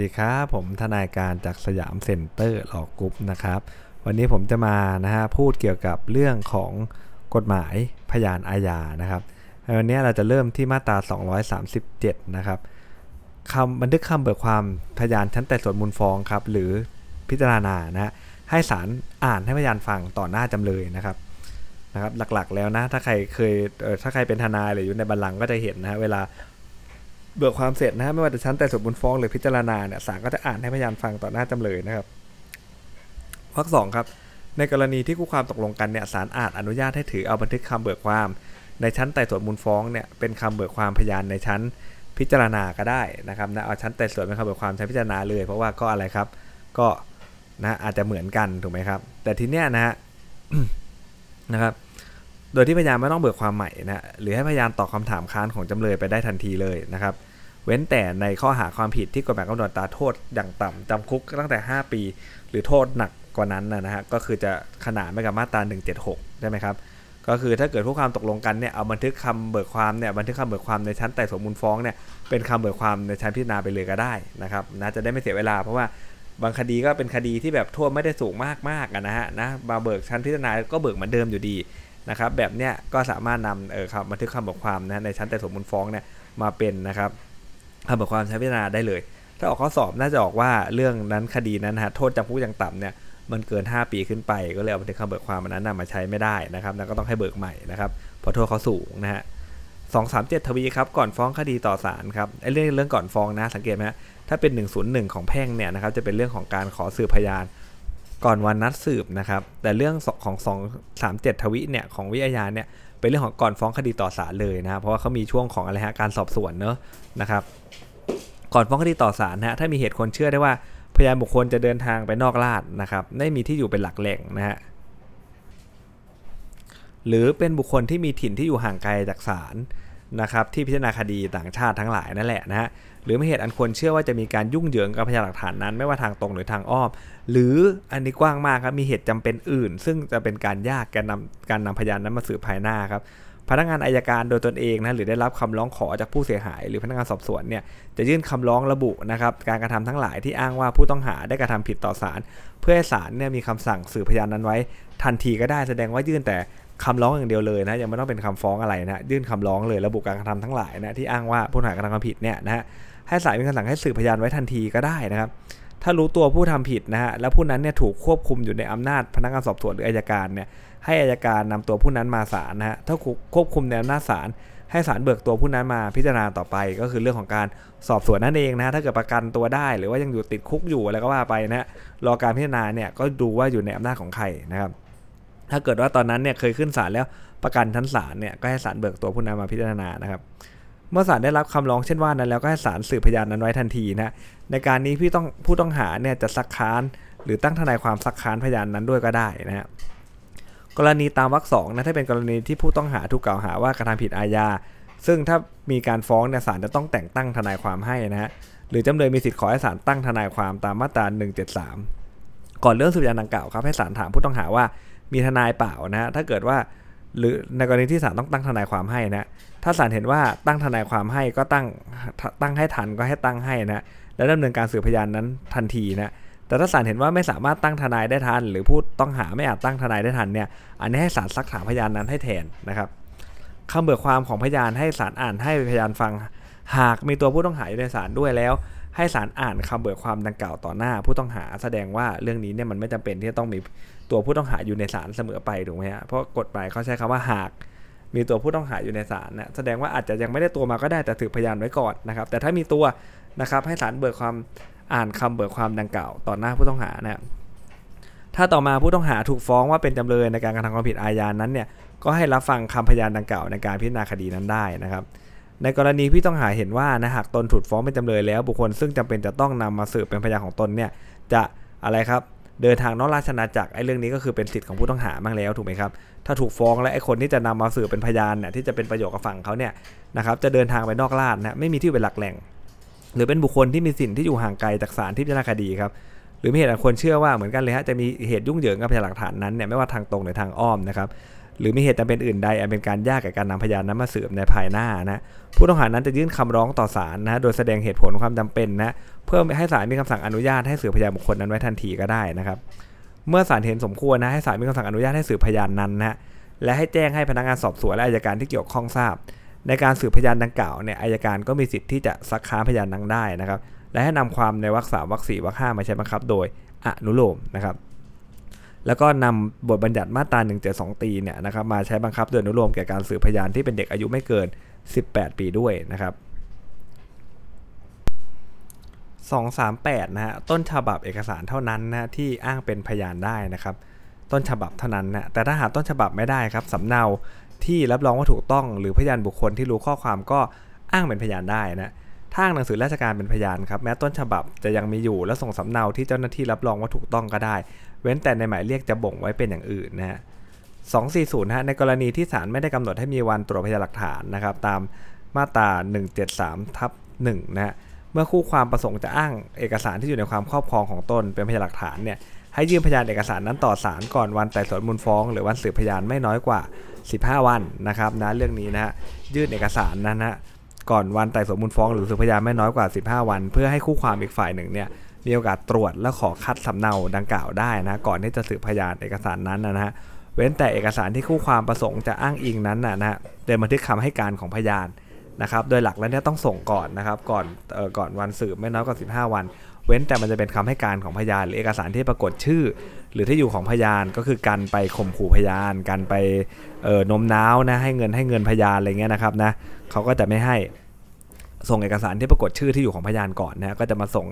ดีครับ ผมทนายการจากสยามเซ็นเตอร์ Law Group นะครับ วันนี้ผมจะมานะฮะพูดเกี่ยวกับเรื่องของกฎหมายพยานอาญานะครับวันนี้เราจะเริ่มที่มาตรา 237 นะครับคำบันทึกคำเบิกความพยานชั้นไต่สวนมูลฟ้องครับ หรือพิจารณานะฮะให้ศาลอ่านให้พยานฟังต่อหน้าจำเลยนะครับนะครับ หลักๆแล้วนะถ้าใครเคยถ้าใครเป็นทนายหรืออยู่ในบัลลังก์ก็จะเห็นนะฮะเวลา เบิกความเสร็จนะฮะไม่ว่าจะชั้นแต่สมบูรณ์ฟ้องหรือพิจารณาเนี่ยศาลก็จะอ่านให้พยานฟังต่อหน้าจำเลยนะครับข้อสองครับ ในกรณีที่คู่ความตกลงกันเนี่ยศาลอาจอนุญาตให้ถือเอาบันทึกคำเบิกความ ในชั้นไต่สวนมูลฟ้องเนี่ยเป็นคำเบิกความพยานในชั้นพิจารณาก็ได้นะครับนะเอาชั้นไต่สวนเป็นคำเบิกความชั้นพิจารณาเลย เพราะว่าก็อะไรครับ ก็นะอาจจะเหมือนกันถูกไหมครับ แต่ทีเนี้ยนะฮะนะครับ โดยที่พยานไม่ต้องเบิกความใหม่นะหรือให้พยานตอบคาถามค้านของจำเลยไปได้ทันทีเลยนะครับ เว้นแต่ในข้อหาความผิดที่กฎหมายกำหนดตาโทษอย่างต่ำจำคุกตั้งแต่ 5 ปี หรือโทษหนักกว่านั้นนะฮะก็คือจะขนานไปกับมาตรา 176 ใช่ไหมครับก็คือถ้าเกิดผู้ความตกลงกันเนี่ยเอาบันทึกคำเบิกความเนี่ยบันทึกคำเบิกความในชั้นไต่สวนมูลฟ้องเนี่ยเป็นคำเบิกความในชั้นพิจารณาไปเลยก็ได้นะครับนะจะได้ไม่เสียเวลาเพราะว่าบางคดีก็เป็นคดีที่แบบโทษไม่ได้สูงมากๆนะฮะนะมาเบิกชั้นพิจารณาก็เบิกเหมือนเดิมอยู่ดี นะครับแบบเนี้ยก็สามารถนำเออครับบันทึกคำบิกความนะในชั้นไต่สวนมูลฟ้องเนี่ยมาเป็นนะครับคำบิกความใช้พิจารณาได้เลย ถ้าออกข้อสอบน่าจะออกว่าเรื่องนั้นคดีนั้นฮะโทษจำคุกอย่างต่ำเนี่ยมันเกิน 5 ปีขึ้นไป ก็เลยเอาบันทึกคำเบิกความอันนั้นนำมาใช้ไม่ได้นะครับแล้วก็ต้องให้เบิกใหม่นะครับเพราะโทษเขาสูงนะฮะสองสามเจ็ดทวีครับก่อนฟ้องคดีต่อศาลครับไอ้เรื่องเรื่องก่อนฟ้องนะสังเกตไหมถ้าเป็น 101 ของแพ่งเนี่ยนะครับจะเป็นเรื่องของการขอสืบพยาน ก่อนวันนัดสืบนะครับ แต่เรื่องของ2 3 7ทวิเนี่ยของวิทยาเนี่ยเป็นเรื่องของก่อนฟ้องคดีต่อศาลเลยนะเพราะว่าเขามีช่วงของอะไรฮะการสอบสวนเนอะนะครับ ก่อนฟ้องคดีต่อศาลนะฮะถ้ามีเหตุคนเชื่อได้ว่าพยานบุคคลจะเดินทางไปนอกราชนะครับไม่มีที่อยู่เป็นหลักแหล่งนะฮะหรือเป็นบุคคลที่มีถิ่นที่อยู่ห่างไกลจากศาลนะครับที่พิจารณาคดีต่างชาติทั้งหลายนั่นแหละนะฮะ หรือไม่เหตุอันควรเชื่อว่าจะมีการยุ่งเหยิงกับพยานหลักฐานนั้น ไม่ว่าทางตรงหรือทางอ้อม หรืออันนี้กว้างมากครับมีเหตุจำเป็นอื่น ซึ่งจะเป็นการยากการนำการนำพยานนั้นมาสืบภายหน้าครับพนักงานอายการโดยตนเองนะหรือได้รับคำร้องขอจากผู้เสียหาย หรือพนักงานสอบสวนเนี่ยจะยื่นคำร้องระบุนะครับการกระทำทั้งหลายที่อ้างว่าผู้ต้องหาได้กระทำผิดต่อศาลเพื่อให้ศาลเนี่ยมีคำสั่งสืบพยานนั้นไว้ ทันทีก็ได้แสดงว่ายื่นแต่คำร้องอย่างเดียวเลยนะยังไม่ต้องเป็นคำฟ้องอะไรนะยื่นคำร้องเลยระบุการกระทำทั้งหลายนะที่อ้างว่าผู้ต้องหากระทำความผิดเนี่ยนะฮะ ให้ศาลมีคำสั่งให้สืบพยานไว้ทันทีก็ได้นะครับ ถ้ารู้ตัวผู้ทำผิดนะฮะแล้วผู้นั้นเนี่ยถูกควบคุมอยู่ในอำนาจพนักงานสอบสวนหรืออายการเนี่ยให้อายการนำตัวผู้นั้นมาศาลนะฮะถ้าควบคุมในอำนาจศาลให้ศาลเบิกตัวผู้นั้นมาพิจารณาต่อไป ก็คือเรื่องของการสอบสวนนั่นเองนะถ้าเกิดประกันตัวได้ หรือว่ายังอยู่ติดคุกอยู่อะไรก็ว่าไปนะรอการพิจารณาเนี่ยก็ดูว่าอยู่ในอำนาจของใครนะครับ ถ้าเกิดว่าตอนนั้นเนี่ยเคยขึ้นศาลแล้วประกันชั้นศาลเนี่ยก็ให้ศาลเบิกตัวผู้นั้นมาพิจารณานะครับ เมื่อศาลได้รับคำร้องเช่นว่านั้นแล้วก็ให้ศาลสืบพยานนั้นไว้ทันทีนะในการนี้พี่ต้องผู้ต้องหาเนี่ยจะซักค้าน หรือตั้งทนายความซักค้านพยานนั้นด้วยก็ได้นะฮะกรณีตามวรรคสองนะถ้าเป็นกรณีที่ผู้ต้องหาถูกกล่าวหาว่ากระทำผิดอาญาซึ่งถ้ามีการฟ้องเนี่ยศาลจะต้องแต่งตั้งทนายความให้นะฮะหรือจำเลยมีสิทธิ์ขอให้ศาลตั้งทนายความตามมาตรา 173 ก่อนเรื่องสืบพยานดังกล่าวครับให้ศาลถามผู้ต้องหาว่ามีทนายเปล่านะฮะถ้าเกิดว่าหรือในกรณีที่ศาลต้องตั้งทนายความให้นะ ถ้าศาลเห็นว่าตั้งทนายความให้ก็ตั้งตั้งให้ทันก็ให้ตั้งให้นะและดำเนินการสืบพยานนั้นทันทีนะแต่ถ้าศาลเห็นว่าไม่สามารถตั้งทนายได้ทัน หรือผู้ต้องหาไม่อาจตั้งทนายได้ทันเนี่ยอันนี้ให้ศาลซักถามพยานนั้นให้แทนนะครับคำเบิกความของพยานให้ศาลอ่านให้พยานฟัง หากมีตัวผู้ต้องหาอยู่ในศาลด้วยแล้ว ให้ศาลอ่านคำเบิกความดังกล่าวต่อหน้า ผู้ต้องหาแสดงว่าเรื่องนี้เนี่ยมันไม่จำเป็นที่จะต้องมีตัวผู้ต้องหาอยู่ในศาลเสมอไปถูกไหมฮะเพราะกฎหมายเขาใช้คำว่าหาก มีตัวผู้ต้องหาอยู่ในศาลนะแสดงว่าอาจจะยังไม่ได้ตัวมาก็ได้แต่ถือพยานไว้ก่อนนะครับ แต่ถ้ามีตัวนะครับให้ศาลเบิกความอ่านคำเบิกความดังกล่าวต่อหน้าผู้ต้องหานะถ้าต่อมาผู้ต้องหาถูกฟ้องว่าเป็นจำเลยในการกระทำความผิดอาญานั้นเนี่ยก็ให้รับฟังคำพยานดังกล่าวในการพิจารณาคดีนั้นได้นะครับ ในกรณีผู้ต้องหาเห็นว่านะหากตนถูกฟ้องเป็นจำเลยแล้วบุคคลซึ่งจำเป็นจะต้องนำมาสืบเป็นพยานของตนเนี่ยจะอะไรครับ เดินทางนอกราชนาจักรไอ้เรื่องนี้ก็คือเป็นสิทธิ์ของผู้ต้องหาบ้างแล้วถูกไหมครับถ้าถูกฟ้องและไอ้คนที่จะนำมาสืบเป็นพยานเนี่ยที่จะเป็นประโยชน์กับฝั่งเขาเนี่ยนะครับจะเดินทางไปนอกราชนะไม่มีที่เป็นหลักแหล่ง หรือเป็นบุคคลที่มีสินที่อยู่ห่างไกลจากศาลที่พิจารณาคดีครับหรือมีเหตุอันควรเชื่อว่าเหมือนกันเลยฮะจะมีเหตุยุ่งเหยิงกับพยานหลักฐานนั้นเนี่ยไม่ว่าทางตรงหรือทางอ้อมนะครับ หรือมีเหตุจำเป็นอื่นใดอันเป็นการยากแก่การนำพยานนั้นมาสืบในภายหน้านะผู้ต้องหานั้นจะยื่นคำร้องต่อศาลนะโดยแสดงเหตุผลความจำเป็นนะเพื่อให้ศาลมีคำสั่งอนุญาตให้สืบพยานบุคคลนั้นไว้ทันทีก็ได้นะครับ เมื่อศาลเห็นสมควรนะให้ศาลมีคำสั่งอนุญาตให้สืบพยานนั้นนะและให้แจ้งให้พนักงานสอบสวนและอายการที่เกี่ยวข้องทราบ ในการสืบพยานดังกล่าวเนี่ยอายการก็มีสิทธิ์ที่จะซักค้านพยานนั้นได้นะครับ และให้นำความในวรรคสามวรรคสี่วรรคห้ามาใช้บังคับ โดยอนุโลมนะครับ แล้วก็นำบทบัญญัติมาตรา 172 ตีเนี่ยนะครับมาใช้บังคับโดยอนุโลมแก่การสืบพยานที่เป็นเด็กอายุไม่เกิน 18 ปีด้วยนะครับ238นะฮะต้นฉบับเอกสารเท่านั้นนะที่อ้างเป็นพยานได้นะครับ ต้นฉบับเท่านั้นนะแต่ถ้าหากต้นฉบับไม่ได้ครับสำเนาที่รับรองว่าถูกต้องหรือพยานบุคคลที่รู้ข้อความก็อ้างเป็นพยานได้นะถ้าอ้างหนังสือราชการเป็นพยานครับแม้ต้นฉบับจะยังมีอยู่และส่งสำเนาที่เจ้าหน้าที่รับรองว่าถูกต้องก็ได้ เว้นแต่ในหมายเรียกจะบ่งไว้เป็นอย่างอื่นนะฮะ240ฮะในกรณีที่ศาลไม่ได้กำหนดให้มีวันตรวจพยานหลักฐานนะครับตามมาตรา 173ทับ1นะฮะเมื่อคู่ความประสงค์จะอ้างเอกสารที่อยู่ในความครอบครองของตนเป็นพยานหลักฐานเนี่ยให้ยื่นพยานเอกสารนั้นต่อศาลก่อนวันไต่สวนมูลฟ้อง หรือวันสืบพยานไม่น้อยกว่า 15 วันนะครับนะเรื่องนี้นะฮะยื่นเอกสารนั้นนะฮะก่อนวันไต่สวนมูลฟ้อง หรือสืบพยานไม่น้อยกว่า 15 วัน เพื่อให้คู่ความอีกฝ่ายหนึ่งเนี่ย มีโอกาสตรวจและขอคัดสำเนาดังกล่าวได้นะก่อนที่จะสืบพยานเอกสารนั้นนะฮะเว้นแต่เอกสารที่คู่ความประสงค์จะอ้างอิงนั้นนะนะฮะเป็นบันทึกคำให้การของพยานนะครับ โดยหลักแล้วเนี่ยต้องส่งก่อนนะครับ ก่อนเอ่อก่อนวันสืบไม่น้อยกว่า15 วัน เว้นแต่มันจะเป็นคำให้การของพยาน หรือเอกสารที่ปรากฏชื่อ หรือที่อยู่ของพยานก็คือการไปข่มขู่พยาน การไปเอ่อนมน้าวนะให้เงินให้เงินพยานอะไรเงี้ยนะครับนะเขาก็จะไม่ให้ ส่งเอกสารที่ปรากฏชื่อที่อยู่ของพยานก่อนนะก็จะมาส่ง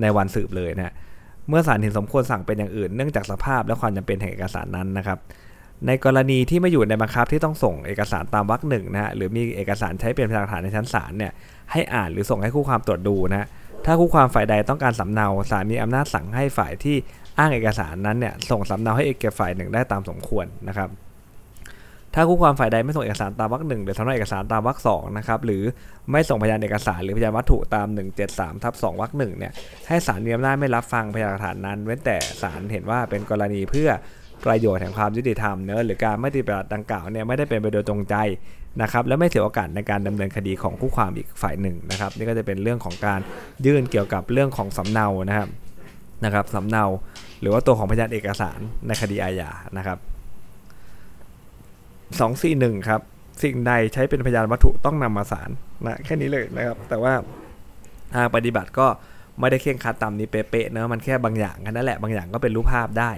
ในวันสืบเลยนะเมื่อศาลเห็นสมควรสั่งเป็นอย่างอื่นเนื่องจากสภาพและความจำเป็นแห่งเอกสารนั้นนะครับในกรณีที่ไม่อยู่ในบังคับที่ต้องส่งเอกสารตามวรรคหนึ่งนะฮะหรือมีเอกสารใช้เป็นพยานหลักฐานในชั้นศาลเนี่ยให้อ่านหรือส่งให้คู่ความตรวจดูนะฮะถ้าคู่ความฝ่ายใดต้องการสำเนาศาลมีอำนาจสั่งให้ฝ่ายที่อ้างเอกสารนั้นเนี่ยส่งสำเนาให้เอกฝ่ายหนึ่งได้ตามสมควรนะครับ ถ้าคู่ความฝ่ายใดไม่ส่งเอกสารตามวรรคหนึ่งหรือสำเนาเอกสารตามวรรคสองนะครับหรือไม่ส่งพยานเอกสารหรือพยานวัตถุตาม 173ทับ2วรรคหนึ่งเนี่ยให้ศาลมีอำนาจไม่รับฟังพยานหลักฐานนั้นเว้นแต่ศาลเห็นว่าเป็นกรณีเพื่อประโยชน์แห่งความยุติธรรมเนื้อหรือการไม่ปฏิบัติดังกล่าวเนี่ยไม่ได้เป็นไปโดยตรงใจนะครับและไม่เสียโอกาสในการดำเนินคดีของคู่ความอีกฝ่ายหนึ่งนะครับนี่ก็จะเป็นเรื่องของการยื่นเกี่ยวกับเรื่องของสำเนานะครับนะครับสำเนา หรือว่าตัวของพยานเอกสารในคดีอาญานะครับ 241 ครับ สิ่งใดใช้เป็นพยานวัตถุต้องนำมาศาลนะแค่นี้เลยนะครับ แต่ว่าทางปฏิบัติก็ไม่ได้เคร่งครัดตามนี้เป๊ะๆเนะมันแค่บางอย่างแค่นั้นแหละบางอย่างก็เป็นรูปภาพได้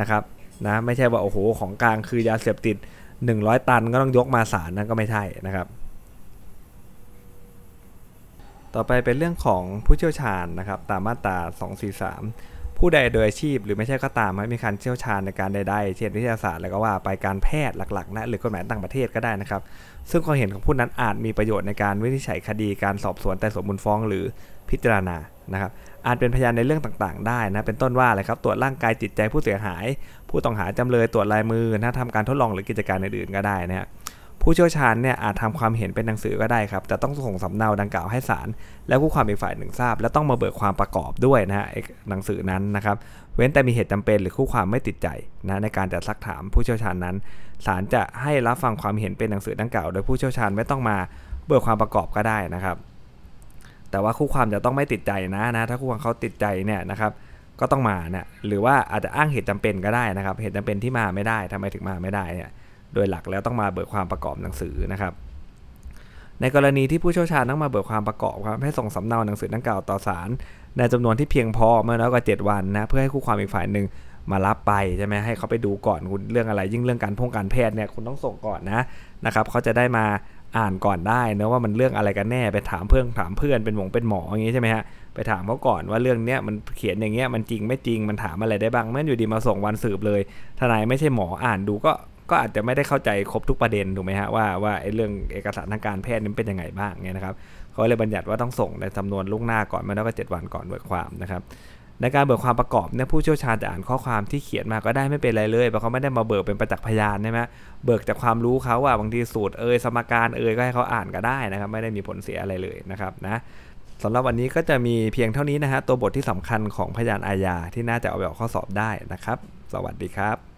นะครับนะไม่ใช่ว่าโอ้โหของกลางคือยาเสพติด 100 ตันก็ต้องยกมาศาลนั่นก็ไม่ใช่นะครับ ต่อไปเป็นเรื่องของผู้เชี่ยวชาญนะครับตามมาตรา243 ผู้ใดโดยอาชีพหรือไม่ใช่ก็ตามไม่มีการเชี่ยวชาญในการใดๆ เช่นวิทยาศาสตร์แล้วก็ว่าไปการแพทย์หลักๆนะหรือกฎหมายต่างประเทศก็ได้นะครับ ซึ่งความเห็นของผู้นั้นอาจมีประโยชน์ในการวินิจฉัยคดีการสอบสวนแต่สวนมูลฟ้องหรือพิจารณานะครับอาจเป็นพยานในเรื่องต่างๆ ได้นะ เป็นต้นว่าอะไรครับตรวจร่างกายจิตใจผู้เสียหาย ผู้ต้องหาจำเลยตรวจลายมือนะทำการทดลองหรือกิจการอื่นๆก็ได้นะฮะ ผู้เชี่ยวชาญเนี่ยอาจทำความเห็นเป็นหนังสือก็ได้ครับ แต่ต้องส่งสำเนาดังกล่าวให้ศาลและผู้ความอีกฝ่ายหนึ่งทราบ และต้องมาเบิกความประกอบด้วยนะฮะหนังสือนั้นนะครับ เว้นแต่มีเหตุจำเป็นหรือคู่ความไม่ติดใจนะในการจะซักถามผู้เชี่ยวชาญนั้นศาลจะให้รับฟังความเห็นเป็นหนังสือดังกล่าว โดยผู้เชี่ยวชาญไม่ต้องมาเบิกความประกอบก็ได้นะครับ แต่ว่าคู่ความจะต้องไม่ติดใจนะนะถ้าคู่ความเขาติดใจเนี่ยนะครับก็ต้องมาเนี่ยหรือว่าอาจจะอ้างเหตุจำเป็นก็ได้นะครับ เหตุจำเป็นที่มาไม่ได้ทำไมถึงมาไม่ได้เนี่ย โดยหลักแล้วต้องมาเบิกความประกอบหนังสือนะครับ ในกรณีที่ผู้เชี่ยวชาญต้องมาเบิกความประกอบครับให้ส่งสำเนาหนังสือดังกล่าวต่อศาลในจำนวนที่เพียงพอไม่น้อยกว่า 7 วันนะเพื่อให้คู่ความอีกฝ่ายหนึ่งมารับไปใช่ไหมให้เขาไปดูก่อนคุณเรื่องอะไร ยิ่งเรื่องการพงการแพทย์เนี่ยคุณต้องส่งก่อนนะนะครับเขาจะได้มาอ่านก่อนได้นะว่ามันเรื่องอะไรกันแน่ไปถามเพื่อนถามเพื่อนเป็นหมงเป็นหมออย่างงี้ใช่ไหมฮะไปถามเขาก่อนว่าเรื่องเนี้ยมันเขียนอย่างเงี้ยมันจริงไม่จริงมันถามอะไรได้บ้างไม่อยู่ดีมาส่งวันสืบเลยทนายไม่ใช่หมออ่านดูก็ ก็อาจจะไม่ได้เข้าใจครบทุกประเด็นถูกไหมฮะว่าว่าไอ้เรื่องเอกสารทางการแพทย์นี่เป็นยังไงบ้างเนี่ยนะครับเขาเลยบัญญัติว่าต้องส่งในจำนวนล่วงหน้าก่อนไม่น้อยกว่า7วันก่อนเบิกความนะครับในการเบิกความประกอบเนี่ยผู้เชี่ยวชาญจะอ่านข้อความที่เขียนมาก็ได้ไม่เป็นไรเลยเพราะเขาไม่ได้มาเบิกเป็นประจักษ์พยานใช่ไหมเบิกจากความรู้เขาว่าบางทีสูตรเอยสมการเอยก็ให้เขาอ่านก็ได้นะครับ ไม่ได้มีผลเสียอะไรเลยนะครับนะสำหรับวันนี้ก็จะมีเพียงเท่านี้นะฮะตัวบทที่สำคัญของพยานอาญาที่น่าจะเอาไปออกข้อสอบได้นะครับ สวัสดีครับ